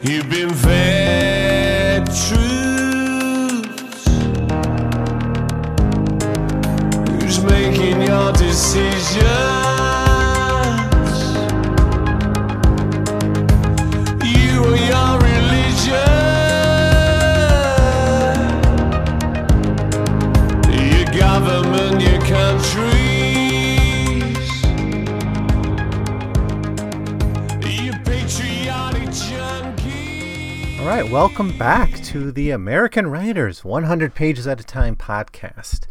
You've been fed truths. Who's making your decisions? Welcome back to the American Writers 100 Pages at a Time podcast.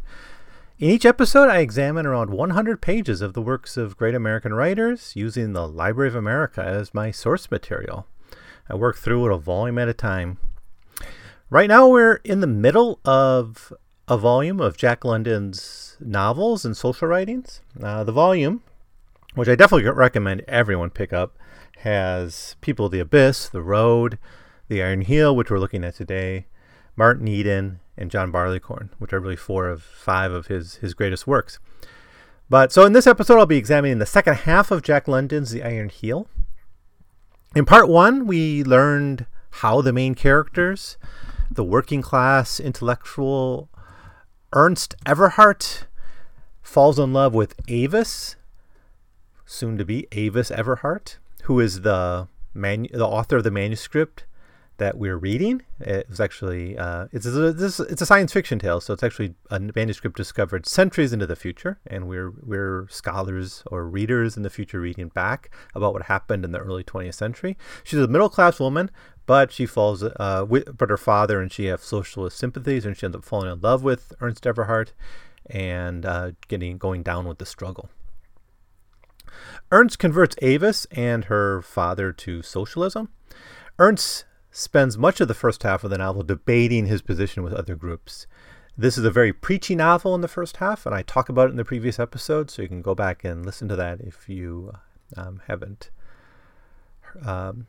In each episode, I examine around 100 pages of the works of great American writers using the Library of America as my source material. I work through it a volume at a time. Right now, we're in the middle of a volume of Jack London's novels and social writings. Uh, the volume, which I definitely recommend everyone pick up, has People of the Abyss, The Road, The Iron Heel, which we're looking at today, Martin Eden, and John Barleycorn, which are really four of five of his, his greatest works. But so in this episode, I'll be examining the second half of Jack London's The Iron Heel. In part one, we learned how the main characters, the working class intellectual Ernst Everhard, falls in love with Avis, soon to be Avis Everhard, who is the manu- the author of the manuscript that we're reading. It was actually uh, it's a, this, it's a science fiction tale, so it's actually a manuscript discovered centuries into the future, and we're we're scholars or readers in the future reading back about what happened in the early 20th century. She's a middle class woman, but she falls uh, with, but her father and she have socialist sympathies, and she ends up falling in love with Ernst Everhard and uh, getting going down with the struggle. Ernst converts Avis and her father to socialism. Ernst spends much of the first half of the novel debating his position with other groups. This is a very preachy novel in the first half, and I talk about it in the previous episode, so you can go back and listen to that if you um, haven't, um,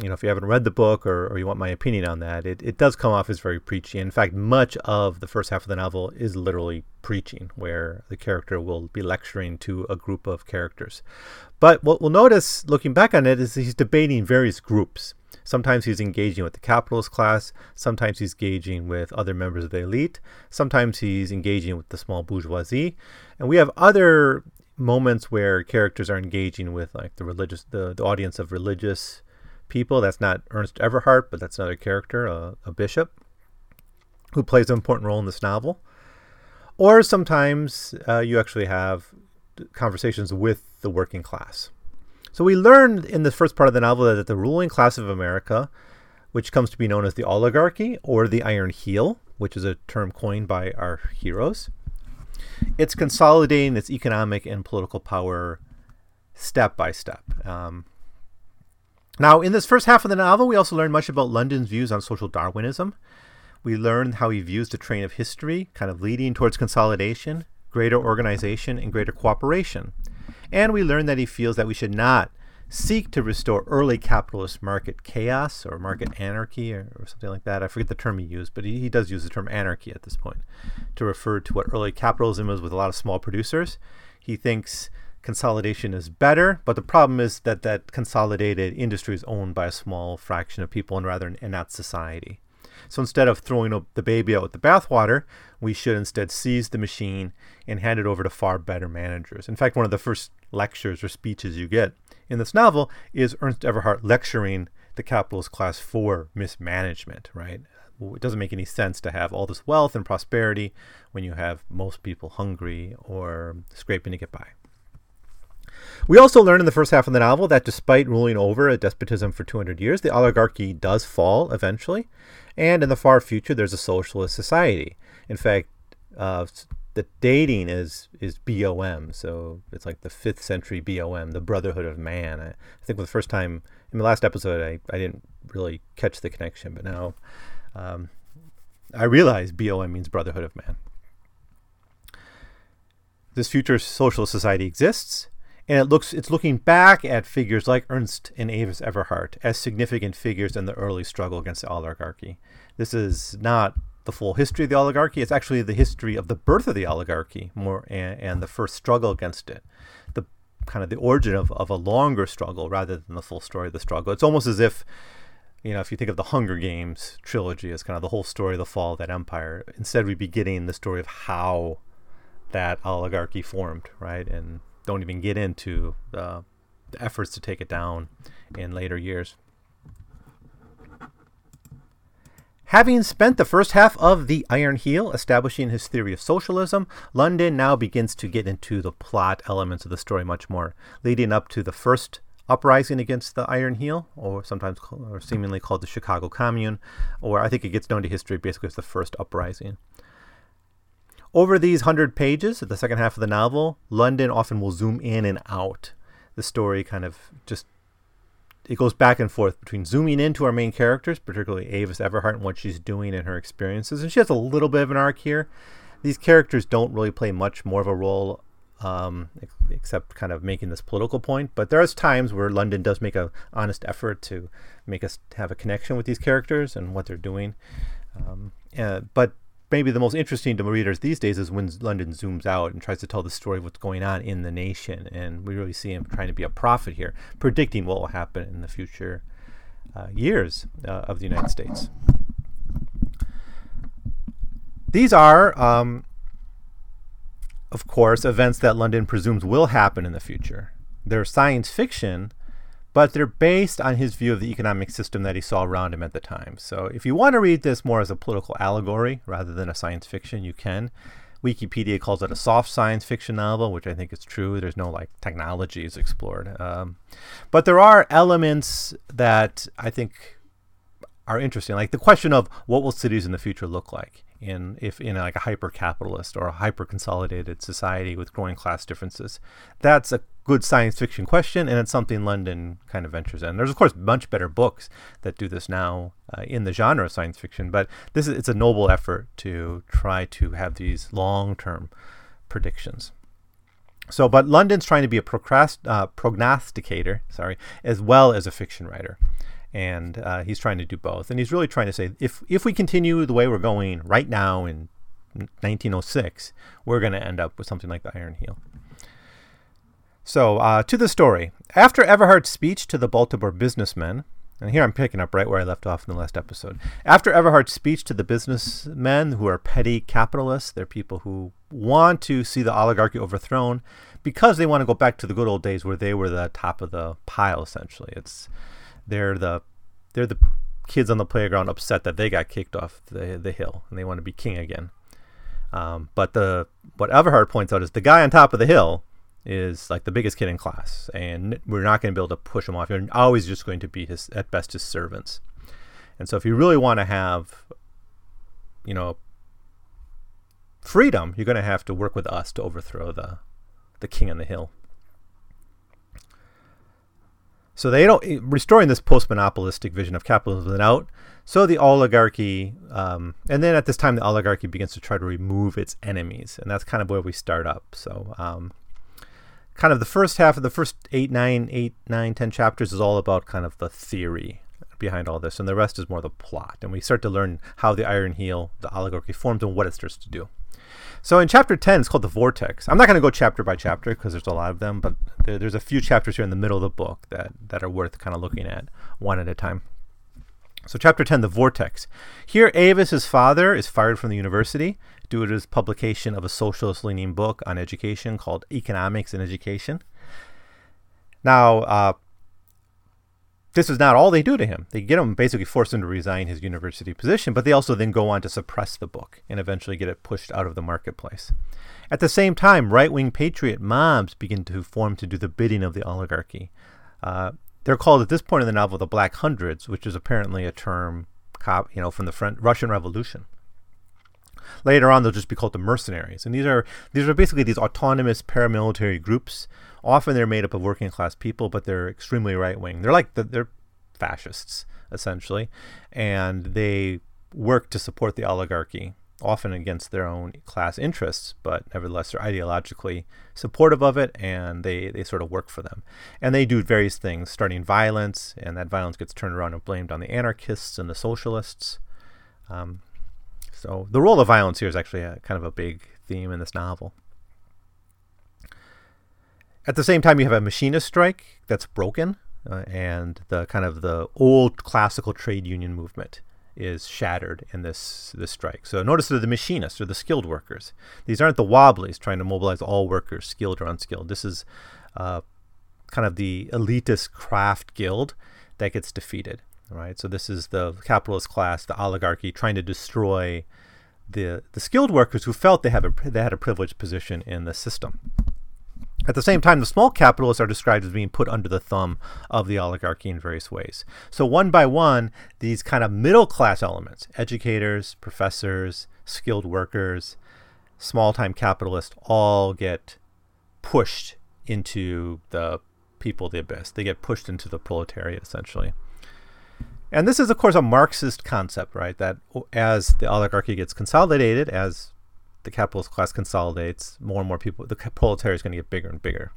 you know, if you haven't read the book or, or you want my opinion on that. It, it does come off as very preachy. In fact, much of the first half of the novel is literally preaching, where the character will be lecturing to a group of characters. But what we'll notice looking back on it is he's debating various groups. Sometimes he's engaging with the capitalist class. Sometimes he's engaging with other members of the elite. Sometimes he's engaging with the small bourgeoisie. And we have other moments where characters are engaging with like the religious, the, the audience of religious people. That's not Ernst Everhard, but that's another character, a, a bishop, who plays an important role in this novel. Or sometimes uh, you actually have conversations with the working class. So we learned in the first part of the novel that the ruling class of America, which comes to be known as the oligarchy or the iron heel, which is a term coined by our heroes, it's consolidating its economic and political power step by step. Um, now, in this first half of the novel, we also learn much about London's views on social Darwinism. We learn how he views the train of history, kind of leading towards consolidation, greater organization, and greater cooperation. And we learn that he feels that we should not seek to restore early capitalist market chaos or market anarchy or, or something like that. I forget the term he used, but he, he does use the term anarchy at this point to refer to what early capitalism was with a lot of small producers. He thinks consolidation is better, but the problem is that that consolidated industry is owned by a small fraction of people and rather and not society. So instead of throwing the baby out with the bathwater, we should instead seize the machine and hand it over to far better managers. In fact, one of the first lectures or speeches you get in this novel is Ernst Everhard lecturing the capitalist class for mismanagement, right? It doesn't make any sense to have all this wealth and prosperity when you have most people hungry or scraping to get by. We also learn in the first half of the novel that despite ruling over a despotism for 200 years, the oligarchy does fall eventually, and in the far future, there's a socialist society. In fact, uh, the dating is is BOM, so it's like the fifth century BOM, the Brotherhood of Man. I, I think for the first time in the last episode, I, I didn't really catch the connection, but now um, I realize BOM means Brotherhood of Man. This future socialist society exists, and it looks it's looking back at figures like Ernst and Avis Everhard as significant figures in the early struggle against the oligarchy. This is not the full history of the oligarchy. It's actually the history of the birth of the oligarchy more and, and the first struggle against it. The kind of the origin of, of a longer struggle rather than the full story of the struggle. It's almost as if you know, if you think of the Hunger Games trilogy as kind of the whole story of the fall of that empire, instead we'd be getting the story of how that oligarchy formed, right? And don't even get into the, efforts to take it down in later years. Having spent the first half of The Iron Heel establishing his theory of socialism, London now begins to get into the plot elements of the story much more, leading up to the first uprising against the Iron Heel, or sometimes or seemingly called the Chicago Commune, or I think it gets known to history basically as the first uprising. Over these hundred pages, at the second half of the novel, London often will zoom in and out. The story kind of just it goes back and forth between zooming into our main characters, particularly Avis Everhart and what she's doing and her experiences. And she has a little bit of an arc here. These characters don't really play much more of a role, um, except kind of making this political point. But there's times where London does make an honest effort to make us have a connection with these characters and what they're doing. Um, uh, but maybe the most interesting to readers these days is when London zooms out and tries to tell the story of what's going on in the nation. And we really see him trying to be a prophet here, predicting what will happen in the future uh, years uh, of the United States. These are, um, of course, events that London presumes will happen in the future. They're science fiction, but they're based on his view of the economic system that he saw around him at the time. So if you want to read this more as a political allegory rather than a science fiction, you can. Wikipedia calls it a soft science fiction novel, which I think is true. There's no like technologies explored. Um, but there are elements that I think are interesting, like the question of what will cities in the future look like in if in like a hyper capitalist or a hyper consolidated society with growing class differences. That's a good science fiction question, and it's something London kind of ventures in. There's of course much better books that do this now uh, in the genre of science fiction, but this is it's a noble effort to try to have these long-term predictions. So, but London's trying to be a procrast- uh, prognosticator, sorry, as well as a fiction writer and uh, he's trying to do both. And he's really trying to say if if we continue the way we're going right now in 1906, we're going to end up with something like the Iron Heel. So uh, to the story. After Everhard's speech to the Baltimore businessmen, and here I'm picking up right where I left off in the last episode. After Everhard's speech to the businessmen who are petty capitalists, they're people who want to see the oligarchy overthrown because they want to go back to the good old days where they were the top of the pile, essentially. It's they're the they're the kids on the playground upset that they got kicked off the the hill and they want to be king again. Um, but the what Everhard points out is the guy on top of the hill is like the biggest kid in class, and we're not going to be able to push him off. You're always just going to be his at best his servants. And so, if you really want to have, you know, freedom, you're going to have to work with us to overthrow the the king on the hill. So they don't restoring this post-monopolistic vision of capitalism without. So the oligarchy, um, and then at this time, the oligarchy begins to try to remove its enemies, and that's kind of where we start up. So, um, kind of the first half of the first eight, nine, eight, nine, ten chapters is all about kind of the theory behind all this, and the rest is more the plot. And we start to learn how the Iron Heel, the oligarchy, formed and what it starts to do. So in chapter 10, it's called The Vortex. I'm not going to go chapter by chapter because there's a lot of them, but there, there's a few chapters here in the middle of the book that, that are worth kind of looking at one at a time. So, chapter 10, The Vortex. Here, Avis's father is fired from the university due to his publication of a socialist leaning book on education called Economics and Education. Now, uh, this is not all they do to him. They get him, basically force him to resign his university position, but they also then go on to suppress the book and eventually get it pushed out of the marketplace. At the same time, right wing patriot mobs begin to form to do the bidding of the oligarchy. Uh, they're called at this point in the novel the Black Hundreds, which is apparently a term you know, from the French, Russian Revolution. Later on, they'll just be called the mercenaries, and these are these are basically these autonomous paramilitary groups Often they're made up of working class people, but they're extremely right wing. They're like the, they're fascists essentially, and they work to support the oligarchy, often against their own class interests, but nevertheless they're ideologically supportive of it, and they they sort of work for them. And they do various things, starting violence, and that violence gets turned around and blamed on the anarchists and the socialists. Um, so the role of violence here is actually a, kind of a big theme in this novel. At the same time, you have a machinist strike that's broken. uh, and the kind of the old classical trade union movement is shattered in this this strike. So notice that the machinists or the skilled workers. These aren't the wobblies trying to mobilize all workers, skilled or unskilled. This is uh, kind of the elitist craft guild that gets defeated. Right. So this is the capitalist class, the oligarchy, trying to destroy the the skilled workers who felt they have a they had a privileged position in the system. At the same time, the small capitalists are described as being put under the thumb of the oligarchy in various ways. So, one by one, these kind of middle class elements educators, professors, skilled workers, small time capitalists all get pushed into the people of the abyss. They get pushed into the proletariat, essentially. And this is, of course, a Marxist concept, right? That as the oligarchy gets consolidated, as the capitalist class consolidates, more and more people, the proletariat is going to get bigger and bigger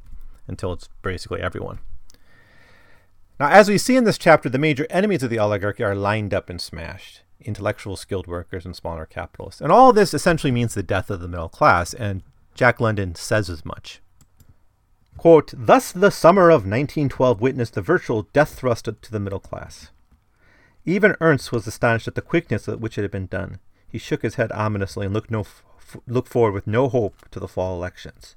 until it's basically everyone. Now, as we see in this chapter, the major enemies of the oligarchy are lined up and smashed intellectual, skilled workers, and smaller capitalists. And all this essentially means the death of the middle class, and Jack London says as much. Quote, Thus the summer of 1912 witnessed the virtual death thrust to the middle class. Even Ernst was astonished at the quickness at which it had been done. He shook his head ominously and looked no look forward with no hope to the fall elections.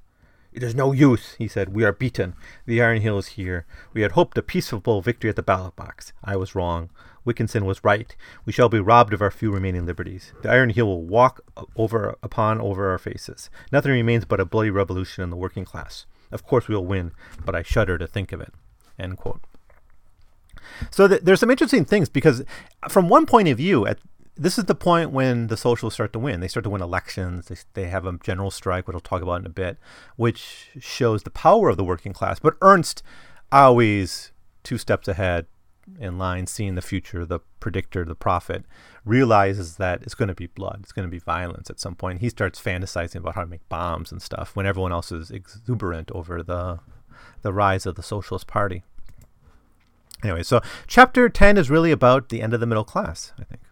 It is no use, he said. We are beaten. The Iron Heel is here. We had hoped a peaceful victory at the ballot box. I was wrong. Wilkinson was right. We shall be robbed of our few remaining liberties. The Iron Heel will walk over upon over our faces. Nothing remains but a bloody revolution in the working class. Of course we will win, but I shudder to think of it. End quote. So th- there's some interesting things because, from one point of view, at this is the point when the socialists start to win. They start to win elections. They, they have a general strike, which I'll talk about in a bit, which shows the power of the working class. But Ernst, always two steps ahead in line, seeing the future, the predictor, the prophet, realizes that it's going to be blood. It's going to be violence at some point. He starts fantasizing about how to make bombs and stuff when everyone else is exuberant over the the rise of the Socialist Party. Anyway, so chapter 10 is really about the end of the middle class, I think.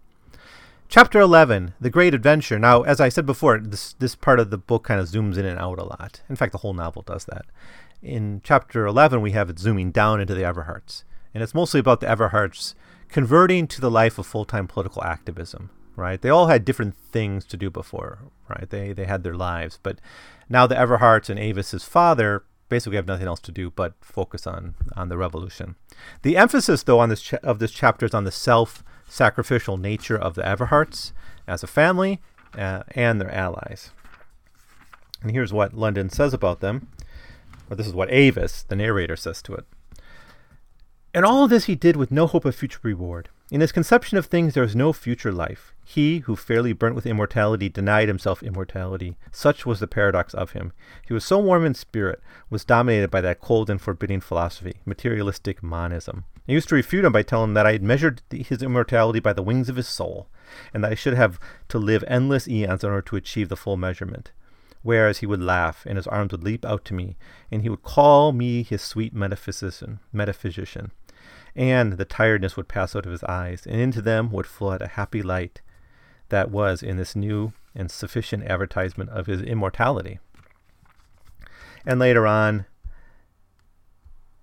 Chapter 11, The Great Adventure. Now, as I said before, this, this part of the book kind of zooms in and out a lot. In fact, the whole novel does that. In chapter 11, we have it zooming down into the Everhards. And it's mostly about the Everhards converting to the life of full time political activism, right? They all had different things to do before, right? They, they had their lives. But now the Everhards and Avis's father basically have nothing else to do but focus on, on the revolution. The emphasis, though, on this cha- of this chapter is on the self sacrificial nature of the Everhards as a family uh, and their allies. And here's what London says about them, or this is what Avis, the narrator, says to it. And all of this he did with no hope of future reward. In his conception of things, there was no future life. He, who fairly burnt with immortality, denied himself immortality. Such was the paradox of him. He was so warm in spirit, was dominated by that cold and forbidding philosophy, materialistic monism. I used to refute him by telling him that I had measured his immortality by the wings of his soul, and that I should have to live endless eons in order to achieve the full measurement. Whereas he would laugh, and his arms would leap out to me, and he would call me his sweet metaphysician, metaphysician. And the tiredness would pass out of his eyes, and into them would flood a happy light that was in this new and sufficient advertisement of his immortality. And later on,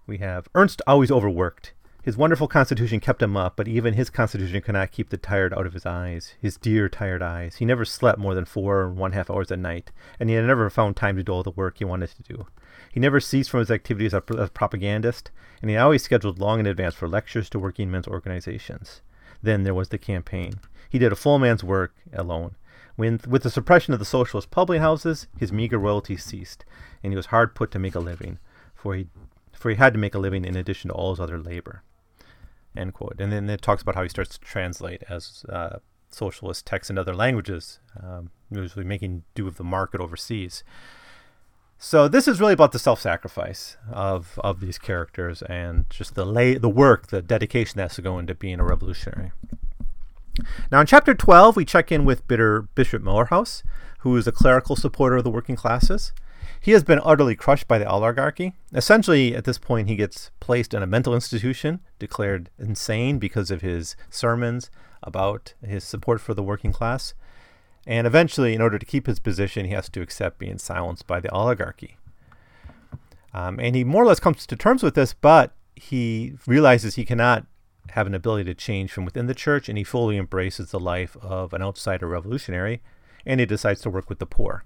we have Ernst always overworked. His wonderful constitution kept him up, but even his constitution could not keep the tired out of his eyes, his dear tired eyes. He never slept more than four and one half hours a night, and he had never found time to do all the work he wanted to do. He never ceased from his activities as a propagandist, and he always scheduled long in advance for lectures to working men's organizations. Then there was the campaign. He did a full man's work alone. When, with the suppression of the socialist public houses, his meager royalties ceased, and he was hard put to make a living, for he, for he had to make a living in addition to all his other labor. End quote. And then it talks about how he starts to translate as uh, socialist texts in other languages, um, usually making do with the market overseas. So this is really about the self-sacrifice of of these characters and just the lay the work, the dedication that has to go into being a revolutionary. Now in chapter 12, we check in with Bitter Bishop Morehouse, who is a clerical supporter of the working classes. He has been utterly crushed by the oligarchy. Essentially, at this point, he gets placed in a mental institution, declared insane because of his sermons about his support for the working class. And eventually, in order to keep his position, he has to accept being silenced by the oligarchy. Um, and he more or less comes to terms with this, but he realizes he cannot have an ability to change from within the church, and he fully embraces the life of an outsider revolutionary, and he decides to work with the poor.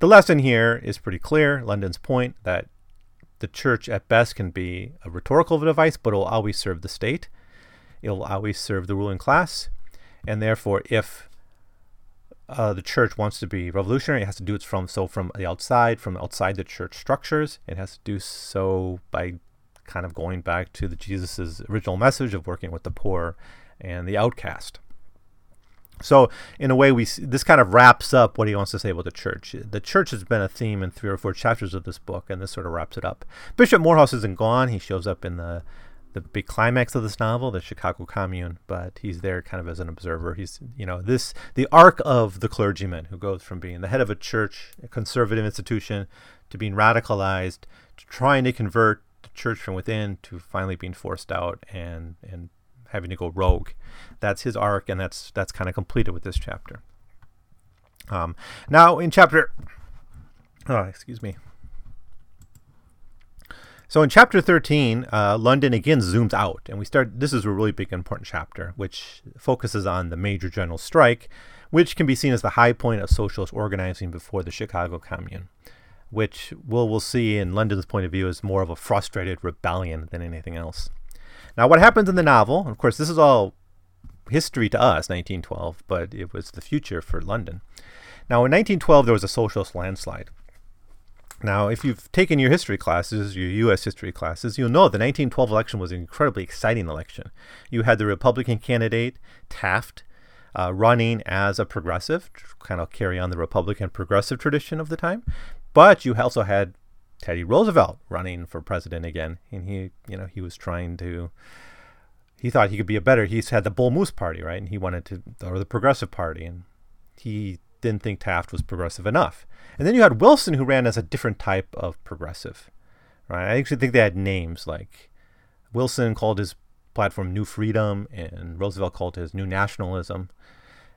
The lesson here is pretty clear London's point that the church at best can be a rhetorical device, but it will always serve the state. It will always serve the ruling class. And therefore, if uh, the church wants to be revolutionary, it has to do it from so from the outside, from outside the church structures. It has to do so by kind of going back to the Jesus's original message of working with the poor and the outcast. So, in a way, we this kind of wraps up what he wants to say about the church. The church has been a theme in three or four chapters of this book, and this sort of wraps it up. Bishop Morehouse isn't gone; he shows up in the the big climax of this novel, the Chicago Commune, but he's there kind of as an observer. He's, you know, this the arc of the clergyman who goes from being the head of a church, a conservative institution, to being radicalized, to trying to convert the church from within, to finally being forced out and and having to go rogue. That's his arc, and that's that's kind of completed with this chapter. Um, now in chapter, oh, excuse me. So in chapter 13, uh, London again zooms out, and we start. This is a really big, important chapter, which focuses on the major general strike, which can be seen as the high point of socialist organizing before the Chicago Commune, which we'll, we'll see in London's point of view is more of a frustrated rebellion than anything else. Now, what happens in the novel, of course, this is all history to us, 1912, but it was the future for London. Now, in 1912, there was a socialist landslide. Now, if you've taken your history classes, your U.S. history classes, you'll know the 1912 election was an incredibly exciting election. You had the Republican candidate, Taft, uh, running as a progressive, kind of carry on the Republican progressive tradition of the time. But you also had Teddy Roosevelt running for president again, and he, you know, he was trying to. He thought he could be a better. He's had the Bull Moose Party, right? And he wanted to, or the Progressive Party, and he didn't think Taft was progressive enough. And then you had Wilson, who ran as a different type of progressive. Right? I actually think they had names like Wilson called his platform New Freedom, and Roosevelt called his New Nationalism.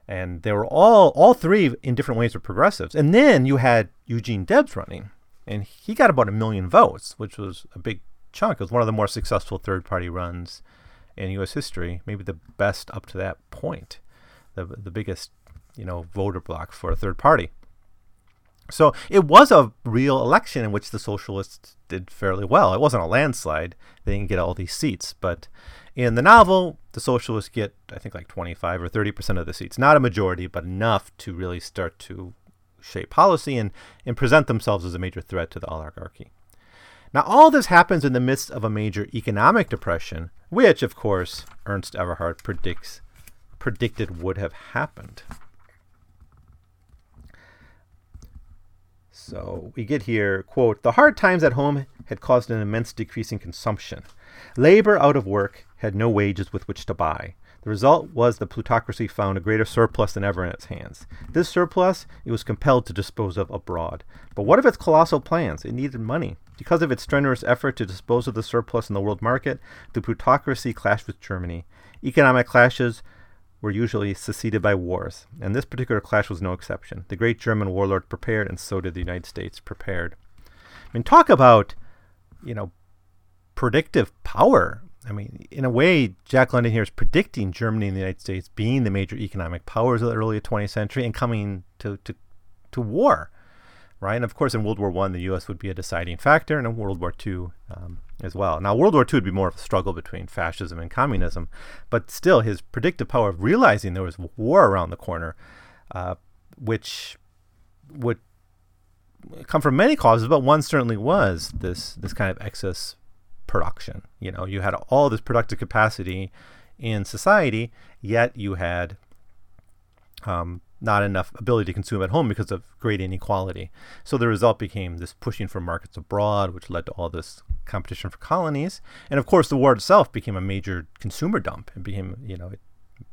And they were all all three in different ways were progressives. And then you had Eugene Debs running, and he got about a million votes, which was a big chunk. It was one of the more successful third party runs in U.S. history, maybe the best up to that point, the the biggest you know voter block for a third party. So it was a real election in which the socialists did fairly well. It wasn't a landslide; they didn't get all these seats, but in the novel, the socialists get I think like 25 or 30 percent of the seats, not a majority, but enough to really start to shape policy and, and present themselves as a major threat to the oligarchy. Now, all this happens in the midst of a major economic depression, which, of course, Ernst Everhard predicts predicted would have happened. So we get here, quote, the hard times at home had caused an immense decrease in consumption. Labor out of work had no wages with which to buy. The result was the plutocracy found a greater surplus than ever in its hands. This surplus it was compelled to dispose of abroad. But what of its colossal plans? It needed money. Because of its strenuous effort to dispose of the surplus in the world market, the plutocracy clashed with Germany. Economic clashes were usually succeeded by wars, and this particular clash was no exception. The great German warlord prepared, and so did the United States prepared. I mean, talk about, you know, predictive power. I mean, in a way, Jack London here is predicting Germany and the United States being the major economic powers of the early 20th century and coming to, to, to war, right? And of course, in World War One, the U.S. would be a deciding factor, and in World War Two, um, as well. Now, World War II would be more of a struggle between fascism and communism, but still, his predictive power of realizing there was war around the corner, uh, which would come from many causes, but one certainly was this this kind of excess production. You know, you had all this productive capacity in society, yet you had um, not enough ability to consume at home because of great inequality. So the result became this pushing for markets abroad, which led to all this competition for colonies. And of course, the war itself became a major consumer dump. It became, you know, it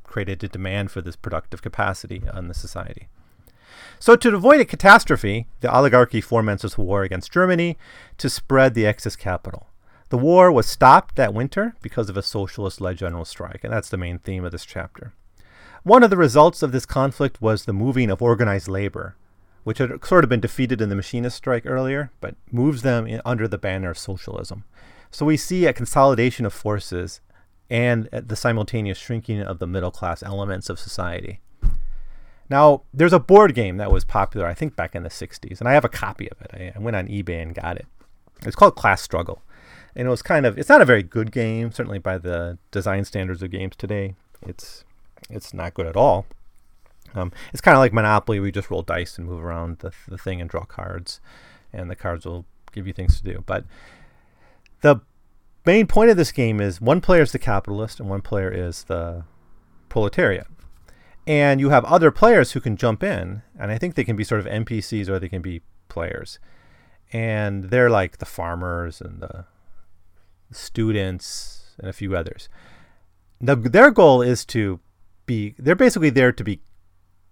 created a demand for this productive capacity on the society. So, to avoid a catastrophe, the oligarchy foments this war against Germany to spread the excess capital. The war was stopped that winter because of a socialist led general strike, and that's the main theme of this chapter. One of the results of this conflict was the moving of organized labor, which had sort of been defeated in the machinist strike earlier, but moves them in, under the banner of socialism. So we see a consolidation of forces and uh, the simultaneous shrinking of the middle class elements of society. Now, there's a board game that was popular, I think, back in the 60s, and I have a copy of it. I, I went on eBay and got it. It's called Class Struggle. And it was kind of, it's not a very good game, certainly by the design standards of games today. It's, it's not good at all. Um, it's kind of like Monopoly. We just roll dice and move around the, the thing and draw cards, and the cards will give you things to do. But the main point of this game is one player is the capitalist and one player is the proletariat. And you have other players who can jump in, and I think they can be sort of NPCs or they can be players. And they're like the farmers and the students and a few others. Now, their goal is to be, they're basically there to be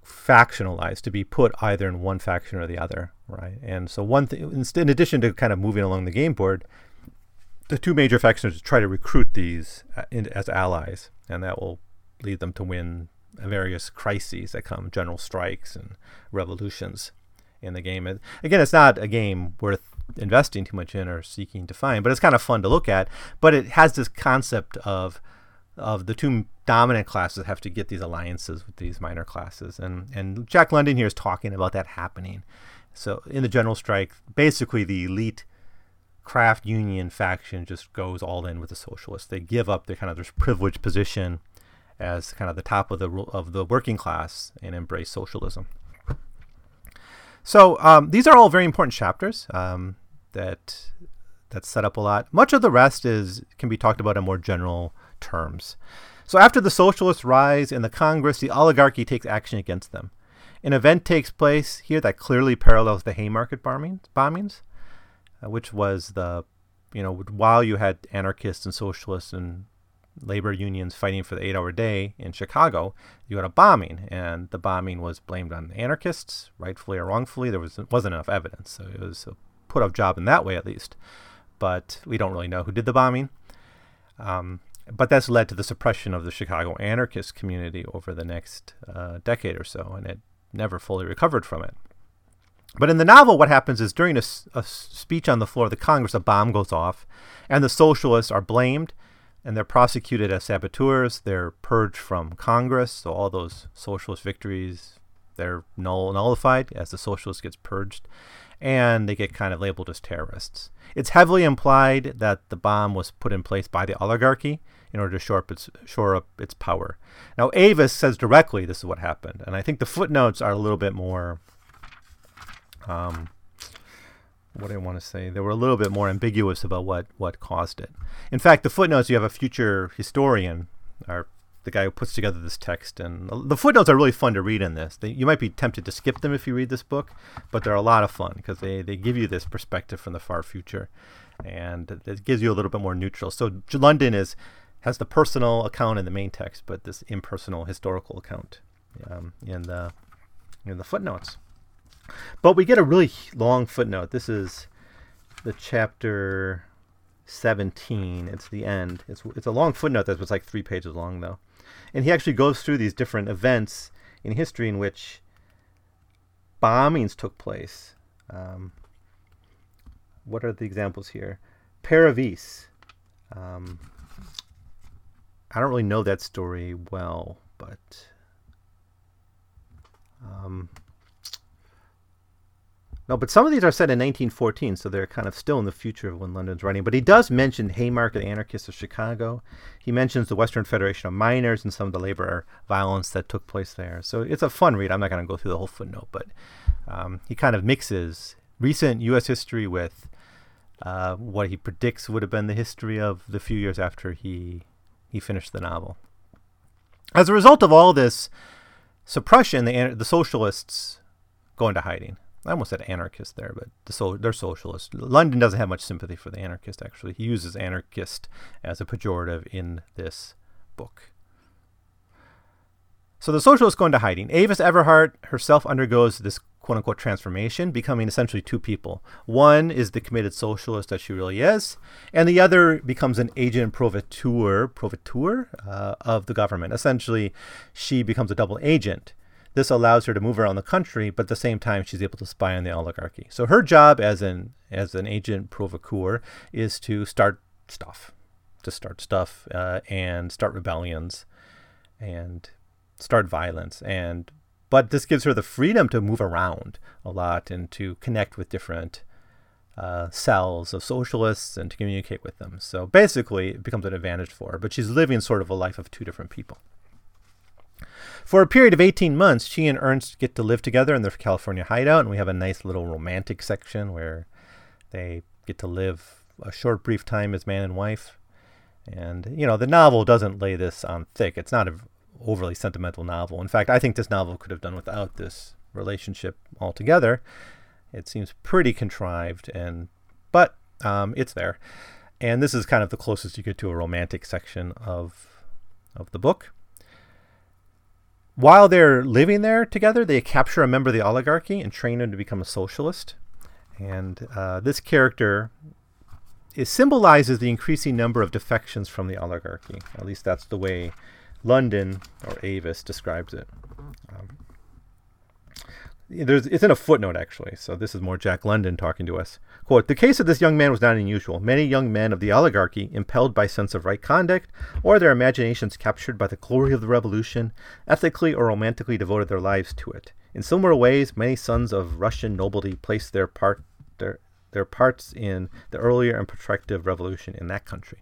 factionalized to be put either in one faction or the other, right? And so one thing, in addition to kind of moving along the game board, the two major factions try to recruit these uh, as allies, and that will lead them to win various crises that come, general strikes and revolutions in the game. Again, it's not a game worth investing too much in or seeking to find, but it's kind of fun to look at. But it has this concept of of the two dominant classes have to get these alliances with these minor classes. And, and Jack London here is talking about that happening. So in the general strike, basically the elite craft union faction just goes all in with the socialists. They give up their kind of their privileged position as kind of the top of the of the working class and embrace socialism. So um, these are all very important chapters um, that that set up a lot. Much of the rest is can be talked about in more general terms. So after the socialists rise in the Congress, the oligarchy takes action against them. An event takes place here that clearly parallels the Haymarket bombings, bombings uh, which was the, you know, while you had anarchists and socialists and labor unions fighting for the eight-hour day in Chicago, you had a bombing, and the bombing was blamed on the anarchists, rightfully or wrongfully. There was wasn't enough evidence, so it was a put-off job in that way, at least. But we don't really know who did the bombing. Um, but that's led to the suppression of the Chicago anarchist community over the next uh, decade or so, and it never fully recovered from it. But in the novel, what happens is during a, a, speech on the floor of the Congress, a bomb goes off, and the socialists are blamed, and they're prosecuted as saboteurs. They're purged from Congress, so all those socialist victories they're null nullified as the socialist gets purged, and they get kind of labeled as terrorists. It's heavily implied that the bomb was put in place by the oligarchy in order to shore up its, shore up its power. Now, Avis says directly this is what happened, and I think the footnotes are a little bit more. Um, what I want to say? They were a little bit more ambiguous about what, what caused it. In fact, the footnotes, you have a future historian, or the guy who puts together this text, and the footnotes are really fun to read in this. They, you might be tempted to skip them if you read this book, but they're a lot of fun because they, they give you this perspective from the far future, and it gives you a little bit more neutral. So London is has the personal account in the main text, but this impersonal historical account um, in the in the footnotes. But we get a really long footnote. This is the chapter 17. It's the end. It's it's a long footnote that was like three pages long though, and he actually goes through these different events in history in which bombings took place. Um, what are the examples here? Paravis. Um, I don't really know that story well, but um, no, but some of these are set in 1914, so they're kind of still in the future of when London's writing. But he does mention Haymarket Anarchists of Chicago. He mentions the Western Federation of Miners and some of the labor violence that took place there. So it's a fun read. I'm not going to go through the whole footnote, but um, he kind of mixes recent U.S. history with uh, what he predicts would have been the history of the few years after he he finished the novel. As a result of all this suppression, the, the socialists go into hiding. I almost said anarchist there, but the they're socialists. London doesn't have much sympathy for the anarchist, actually. He uses anarchist as a pejorative in this book. So the socialists go into hiding. Avis Everhard herself undergoes this quote unquote transformation, becoming essentially two people. One is the committed socialist that she really is, and the other becomes an agent provocateur, provocateur uh, of the government. Essentially, she becomes a double agent. This allows her to move around the country, but at the same time, she's able to spy on the oligarchy. So her job as an as an agent provocateur is to start stuff, to start stuff uh, and start rebellions and start violence. And but this gives her the freedom to move around a lot and to connect with different uh, cells of socialists and to communicate with them. So basically, it becomes an advantage for her. But she's living sort of a life of two different people. For a period of 18 months, she and Ernst get to live together in their California hideout, and we have a nice little romantic section where they get to live a short, brief time as man and wife. And, you know, the novel doesn't lay this on thick. It's not an overly sentimental novel. In fact, I think this novel could have done without this relationship altogether. It seems pretty contrived, and but um, it's there. And this is kind of the closest you get to a romantic section of of the book. While they're living there together, they capture a member of the oligarchy and train him to become a socialist. And uh, this character it symbolizes the increasing number of defections from the oligarchy. At least that's the way London or Avis describes it. Um, there's, it's in a footnote actually. So this is more Jack London talking to us. Quote: The case of this young man was not unusual. Many young men of the oligarchy, impelled by sense of right conduct, or their imaginations captured by the glory of the revolution, ethically or romantically devoted their lives to it. In similar ways, many sons of Russian nobility placed their part their their parts in the earlier and protractive revolution in that country.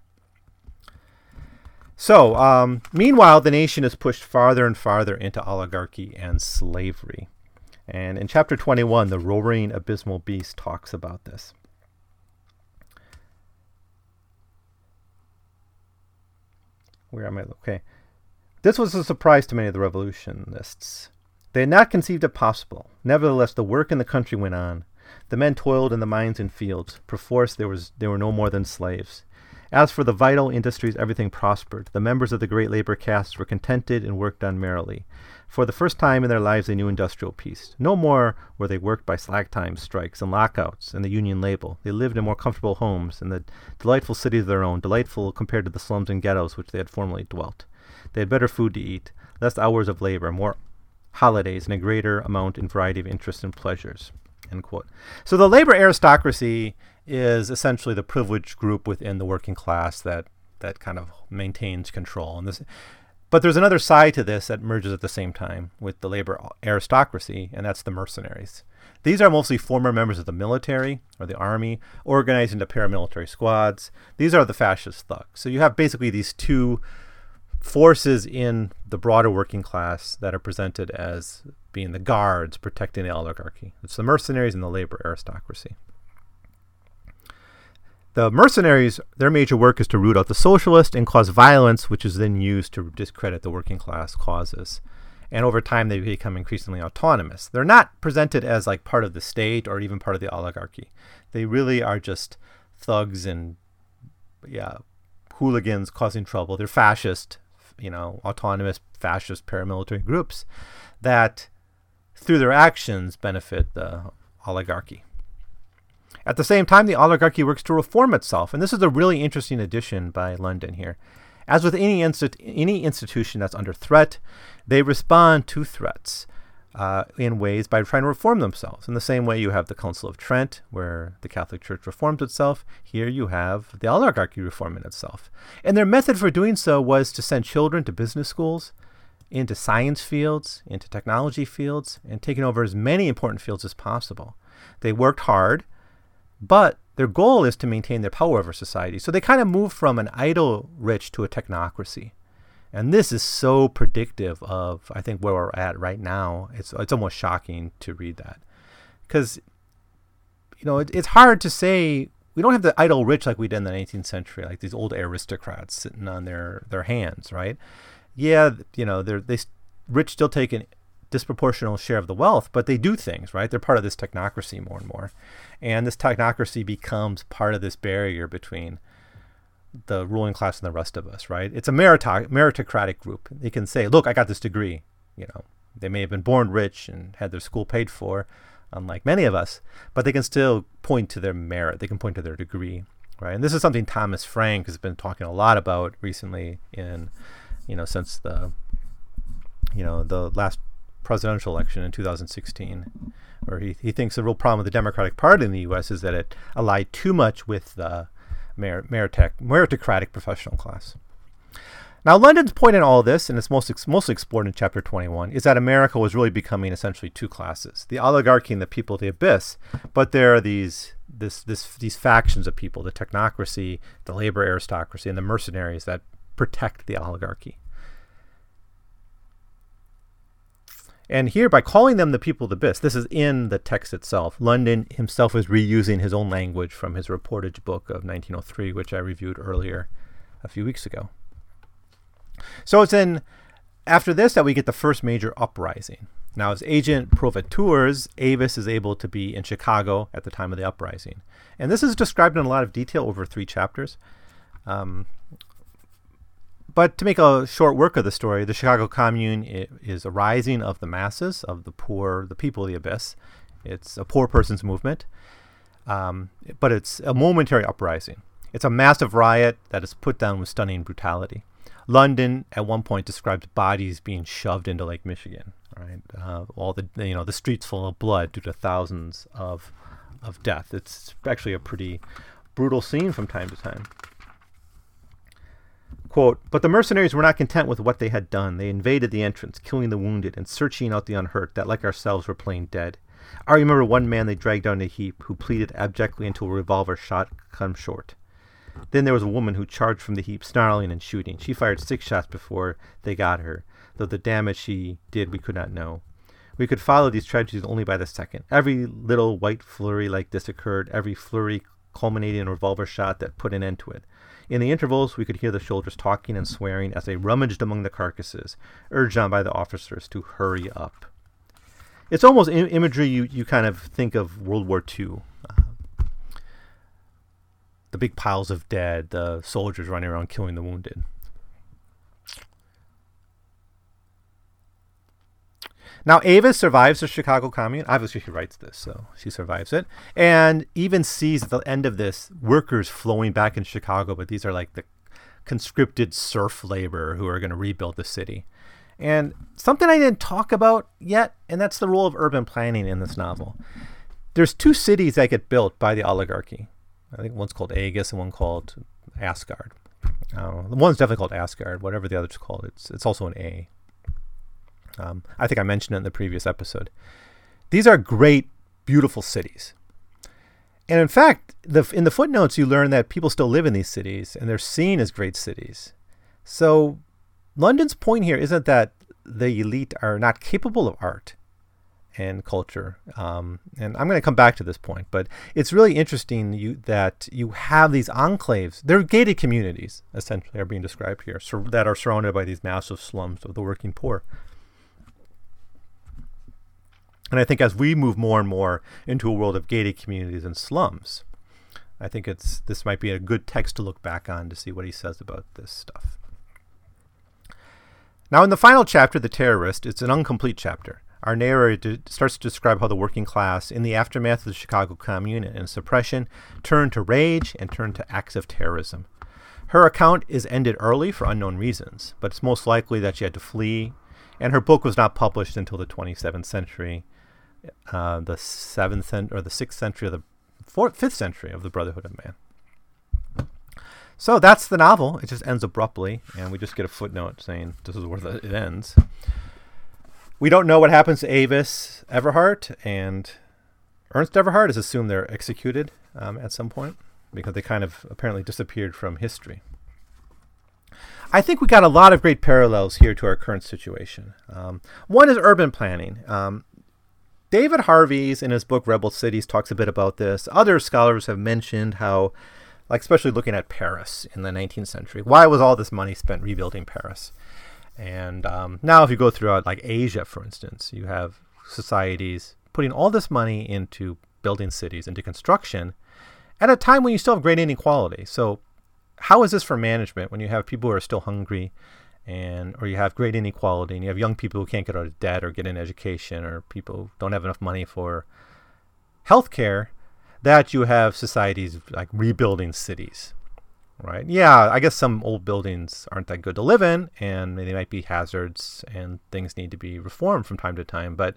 So, um, meanwhile, the nation is pushed farther and farther into oligarchy and slavery. And in chapter 21, the roaring abysmal beast talks about this. Where am I? Okay. This was a surprise to many of the revolutionists. They had not conceived it possible. Nevertheless, the work in the country went on. The men toiled in the mines and fields. Perforce, there was they were no more than slaves. As for the vital industries, everything prospered. The members of the great labor castes were contented and worked on merrily. For the first time in their lives, they knew industrial peace. No more were they worked by slack time strikes and lockouts and the union label. They lived in more comfortable homes in the delightful cities of their own, delightful compared to the slums and ghettos which they had formerly dwelt. They had better food to eat, less hours of labor, more holidays, and a greater amount and variety of interests and pleasures. So the labor aristocracy is essentially the privileged group within the working class that that kind of maintains control. And this but there's another side to this that merges at the same time with the labor aristocracy, and that's the mercenaries. These are mostly former members of the military or the army, organized into paramilitary squads. These are the fascist thugs. So you have basically these two forces in the broader working class that are presented as being the guards protecting the oligarchy. It's the mercenaries and the labor aristocracy. The mercenaries, their major work is to root out the socialist and cause violence, which is then used to discredit the working class causes. And over time, they become increasingly autonomous. They're not presented as like part of the state or even part of the oligarchy. They really are just thugs and yeah, hooligans causing trouble. They're fascist, you know, autonomous fascist paramilitary groups that, through their actions, benefit the oligarchy. At the same time, the oligarchy works to reform itself, and this is a really interesting addition by London here. As with any, instit- any institution that's under threat, they respond to threats uh, in ways by trying to reform themselves. In the same way, you have the Council of Trent, where the Catholic Church reforms itself. Here you have the oligarchy reforming itself. And their method for doing so was to send children to business schools, into science fields, into technology fields, and taking over as many important fields as possible. They worked hard but their goal is to maintain their power over society. So they kind of move from an idle rich to a technocracy. And this is so predictive of, I think, where we're at right now. It's, it's almost shocking to read that. Because, you know, it, it's hard to say, we don't have the idle rich like we did in the 19th century, like these old aristocrats sitting on their, their hands, right? Yeah, you know, they're, they rich still take an disproportional share of the wealth, but they do things, right? They're part of this technocracy more and more. And this technocracy becomes part of this barrier between the ruling class and the rest of us, right? It's a meritocratic group. They can say, look, I got this degree. You know, they may have been born rich and had their school paid for, unlike many of us, but they can still point to their merit. They can point to their degree, right? And this is something Thomas Frank has been talking a lot about recently in, you know, since the, you know, the last presidential election in 2016, where he, he thinks the real problem with the Democratic Party in the U.S. is that it allied too much with the meritocratic professional class. Now, London's point in all this, and it's most ex- mostly explored in chapter 21, is that America was really becoming essentially two classes: the oligarchy and the people of the abyss. But there are these this, this these factions of people: the technocracy, the labor aristocracy, and the mercenaries that protect the oligarchy. And here, by calling them the people of the abyss, this is in the text itself. London himself is reusing his own language from his reportage book of 1903, which I reviewed earlier a few weeks ago. So it's in after this that we get the first major uprising. Now, as agent provocateurs, Avis is able to be in Chicago at the time of the uprising. And this is described in a lot of detail over three chapters. Um, but to make a short work of the story, the Chicago Commune is a rising of the masses, of the poor, the people of the abyss. It's a poor person's movement, um, but it's a momentary uprising. It's a massive riot that is put down with stunning brutality. London at one point describes bodies being shoved into Lake Michigan. Right, uh, all the you know the streets full of blood due to thousands of of death. It's actually a pretty brutal scene from time to time. Quote, but the mercenaries were not content with what they had done. They invaded the entrance, killing the wounded and searching out the unhurt that, like ourselves, were playing dead. I remember one man they dragged down a heap who pleaded abjectly until a revolver shot come short. Then there was a woman who charged from the heap, snarling and shooting. She fired six shots before they got her, though the damage she did we could not know. We could follow these tragedies only by the second. Every little white flurry like this occurred, every flurry culminating in a revolver shot that put an end to it. In the intervals, we could hear the soldiers talking and swearing as they rummaged among the carcasses, urged on by the officers to hurry up. It's almost Im- imagery you, you kind of think of World War II uh, the big piles of dead, the soldiers running around killing the wounded. Now, Avis survives the Chicago Commune. Obviously, she writes this, so she survives it. And even sees at the end of this workers flowing back in Chicago, but these are like the conscripted serf labor who are going to rebuild the city. And something I didn't talk about yet, and that's the role of urban planning in this novel. There's two cities that get built by the oligarchy. I think one's called Aegis and one called Asgard. Uh, the one's definitely called Asgard. Whatever the other's called, it's it's also an A. Um, I think I mentioned it in the previous episode. These are great, beautiful cities. And in fact, the, in the footnotes, you learn that people still live in these cities and they're seen as great cities. So, London's point here isn't that the elite are not capable of art and culture. Um, and I'm going to come back to this point, but it's really interesting you, that you have these enclaves. They're gated communities, essentially, are being described here, sur- that are surrounded by these massive slums of the working poor. And I think as we move more and more into a world of gated communities and slums, I think it's this might be a good text to look back on to see what he says about this stuff. Now, in the final chapter, The Terrorist, it's an incomplete chapter. Our narrator starts to describe how the working class, in the aftermath of the Chicago Commune and suppression, turned to rage and turned to acts of terrorism. Her account is ended early for unknown reasons, but it's most likely that she had to flee, and her book was not published until the 27th century, uh, the seventh cent- or the sixth century of the fourth, fifth century of the Brotherhood of Man. So that's the novel. It just ends abruptly, and we just get a footnote saying this is where the, it ends. We don't know what happens to Avis Everhard and Ernst Everhard. is assumed they're executed um, at some point because they kind of apparently disappeared from history. I think we got a lot of great parallels here to our current situation. Um, one is urban planning. Um, David Harvey's in his book Rebel Cities talks a bit about this. Other scholars have mentioned how, like especially looking at Paris in the 19th century, why was all this money spent rebuilding Paris? And um, now, if you go throughout, like Asia, for instance, you have societies putting all this money into building cities, into construction, at a time when you still have great inequality. So, how is this for management when you have people who are still hungry, and or you have great inequality, and you have young people who can't get out of debt or get an education, or people who don't have enough money for health care? That you have societies like rebuilding cities right? Yeah, I guess some old buildings aren't that good to live in, and they might be hazards, and things need to be reformed from time to time. But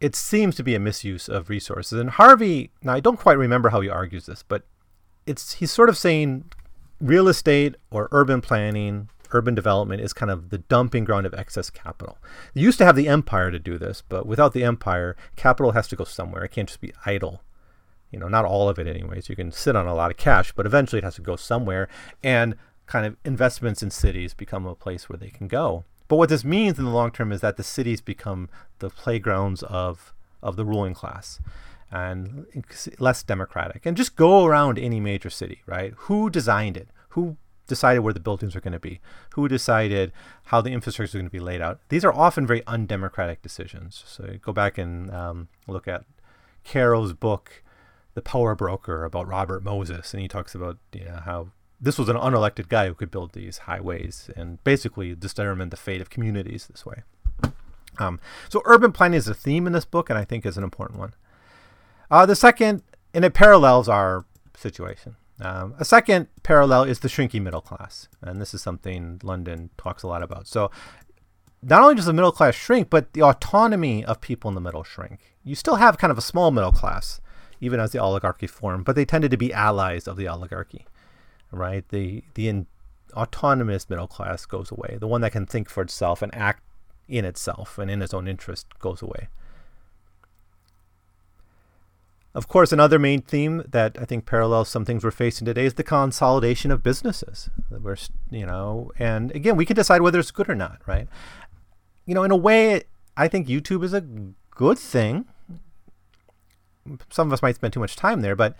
it seems to be a misuse of resources. And Harvey, now I don't quite remember how he argues this, but it's he's sort of saying real estate or urban planning, urban development is kind of the dumping ground of excess capital. You used to have the empire to do this, but without the empire, capital has to go somewhere. It can't just be idle. You know, not all of it, anyways. You can sit on a lot of cash, but eventually it has to go somewhere. And kind of investments in cities become a place where they can go. But what this means in the long term is that the cities become the playgrounds of of the ruling class and less democratic. And just go around any major city, right? Who designed it? Who decided where the buildings are going to be? Who decided how the infrastructure is going to be laid out? These are often very undemocratic decisions. So go back and um, look at Caro's book, The Power Broker, about Robert Moses, and he talks about you know, how this was an unelected guy who could build these highways and basically determine the fate of communities this way. Um, so urban planning is a theme in this book, and I think is an important one. Uh, the second, and it parallels our situation. Um, a second parallel is the shrinking middle class, and this is something London talks a lot about. So, not only does the middle class shrink, but the autonomy of people in the middle shrink. You still have kind of a small middle class, even as the oligarchy formed, but they tended to be allies of the oligarchy right? The the in, autonomous middle class goes away. The one that can think for itself and act in itself and in its own interest goes away. Of course, another main theme that I think parallels some things we're facing today is the consolidation of businesses. We're, you know, and again, we can decide whether it's good or not, right? You know, in a way, I think YouTube is a good thing. Some of us might spend too much time there, but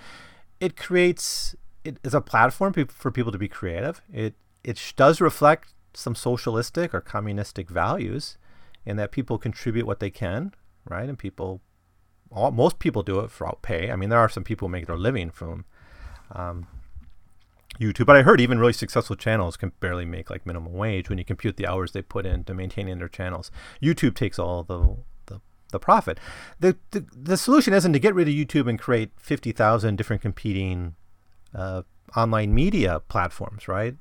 it creates it is a platform for people to be creative. It it does reflect some socialistic or communistic values, in that people contribute what they can, right? And people, all, most people do it without pay. I mean, there are some people who make their living from um, YouTube, but I heard even really successful channels can barely make like minimum wage when you compute the hours they put into maintaining their channels. YouTube takes all the the, the profit. The, the the solution isn't to get rid of YouTube and create fifty thousand different competing uh, online media platforms, right?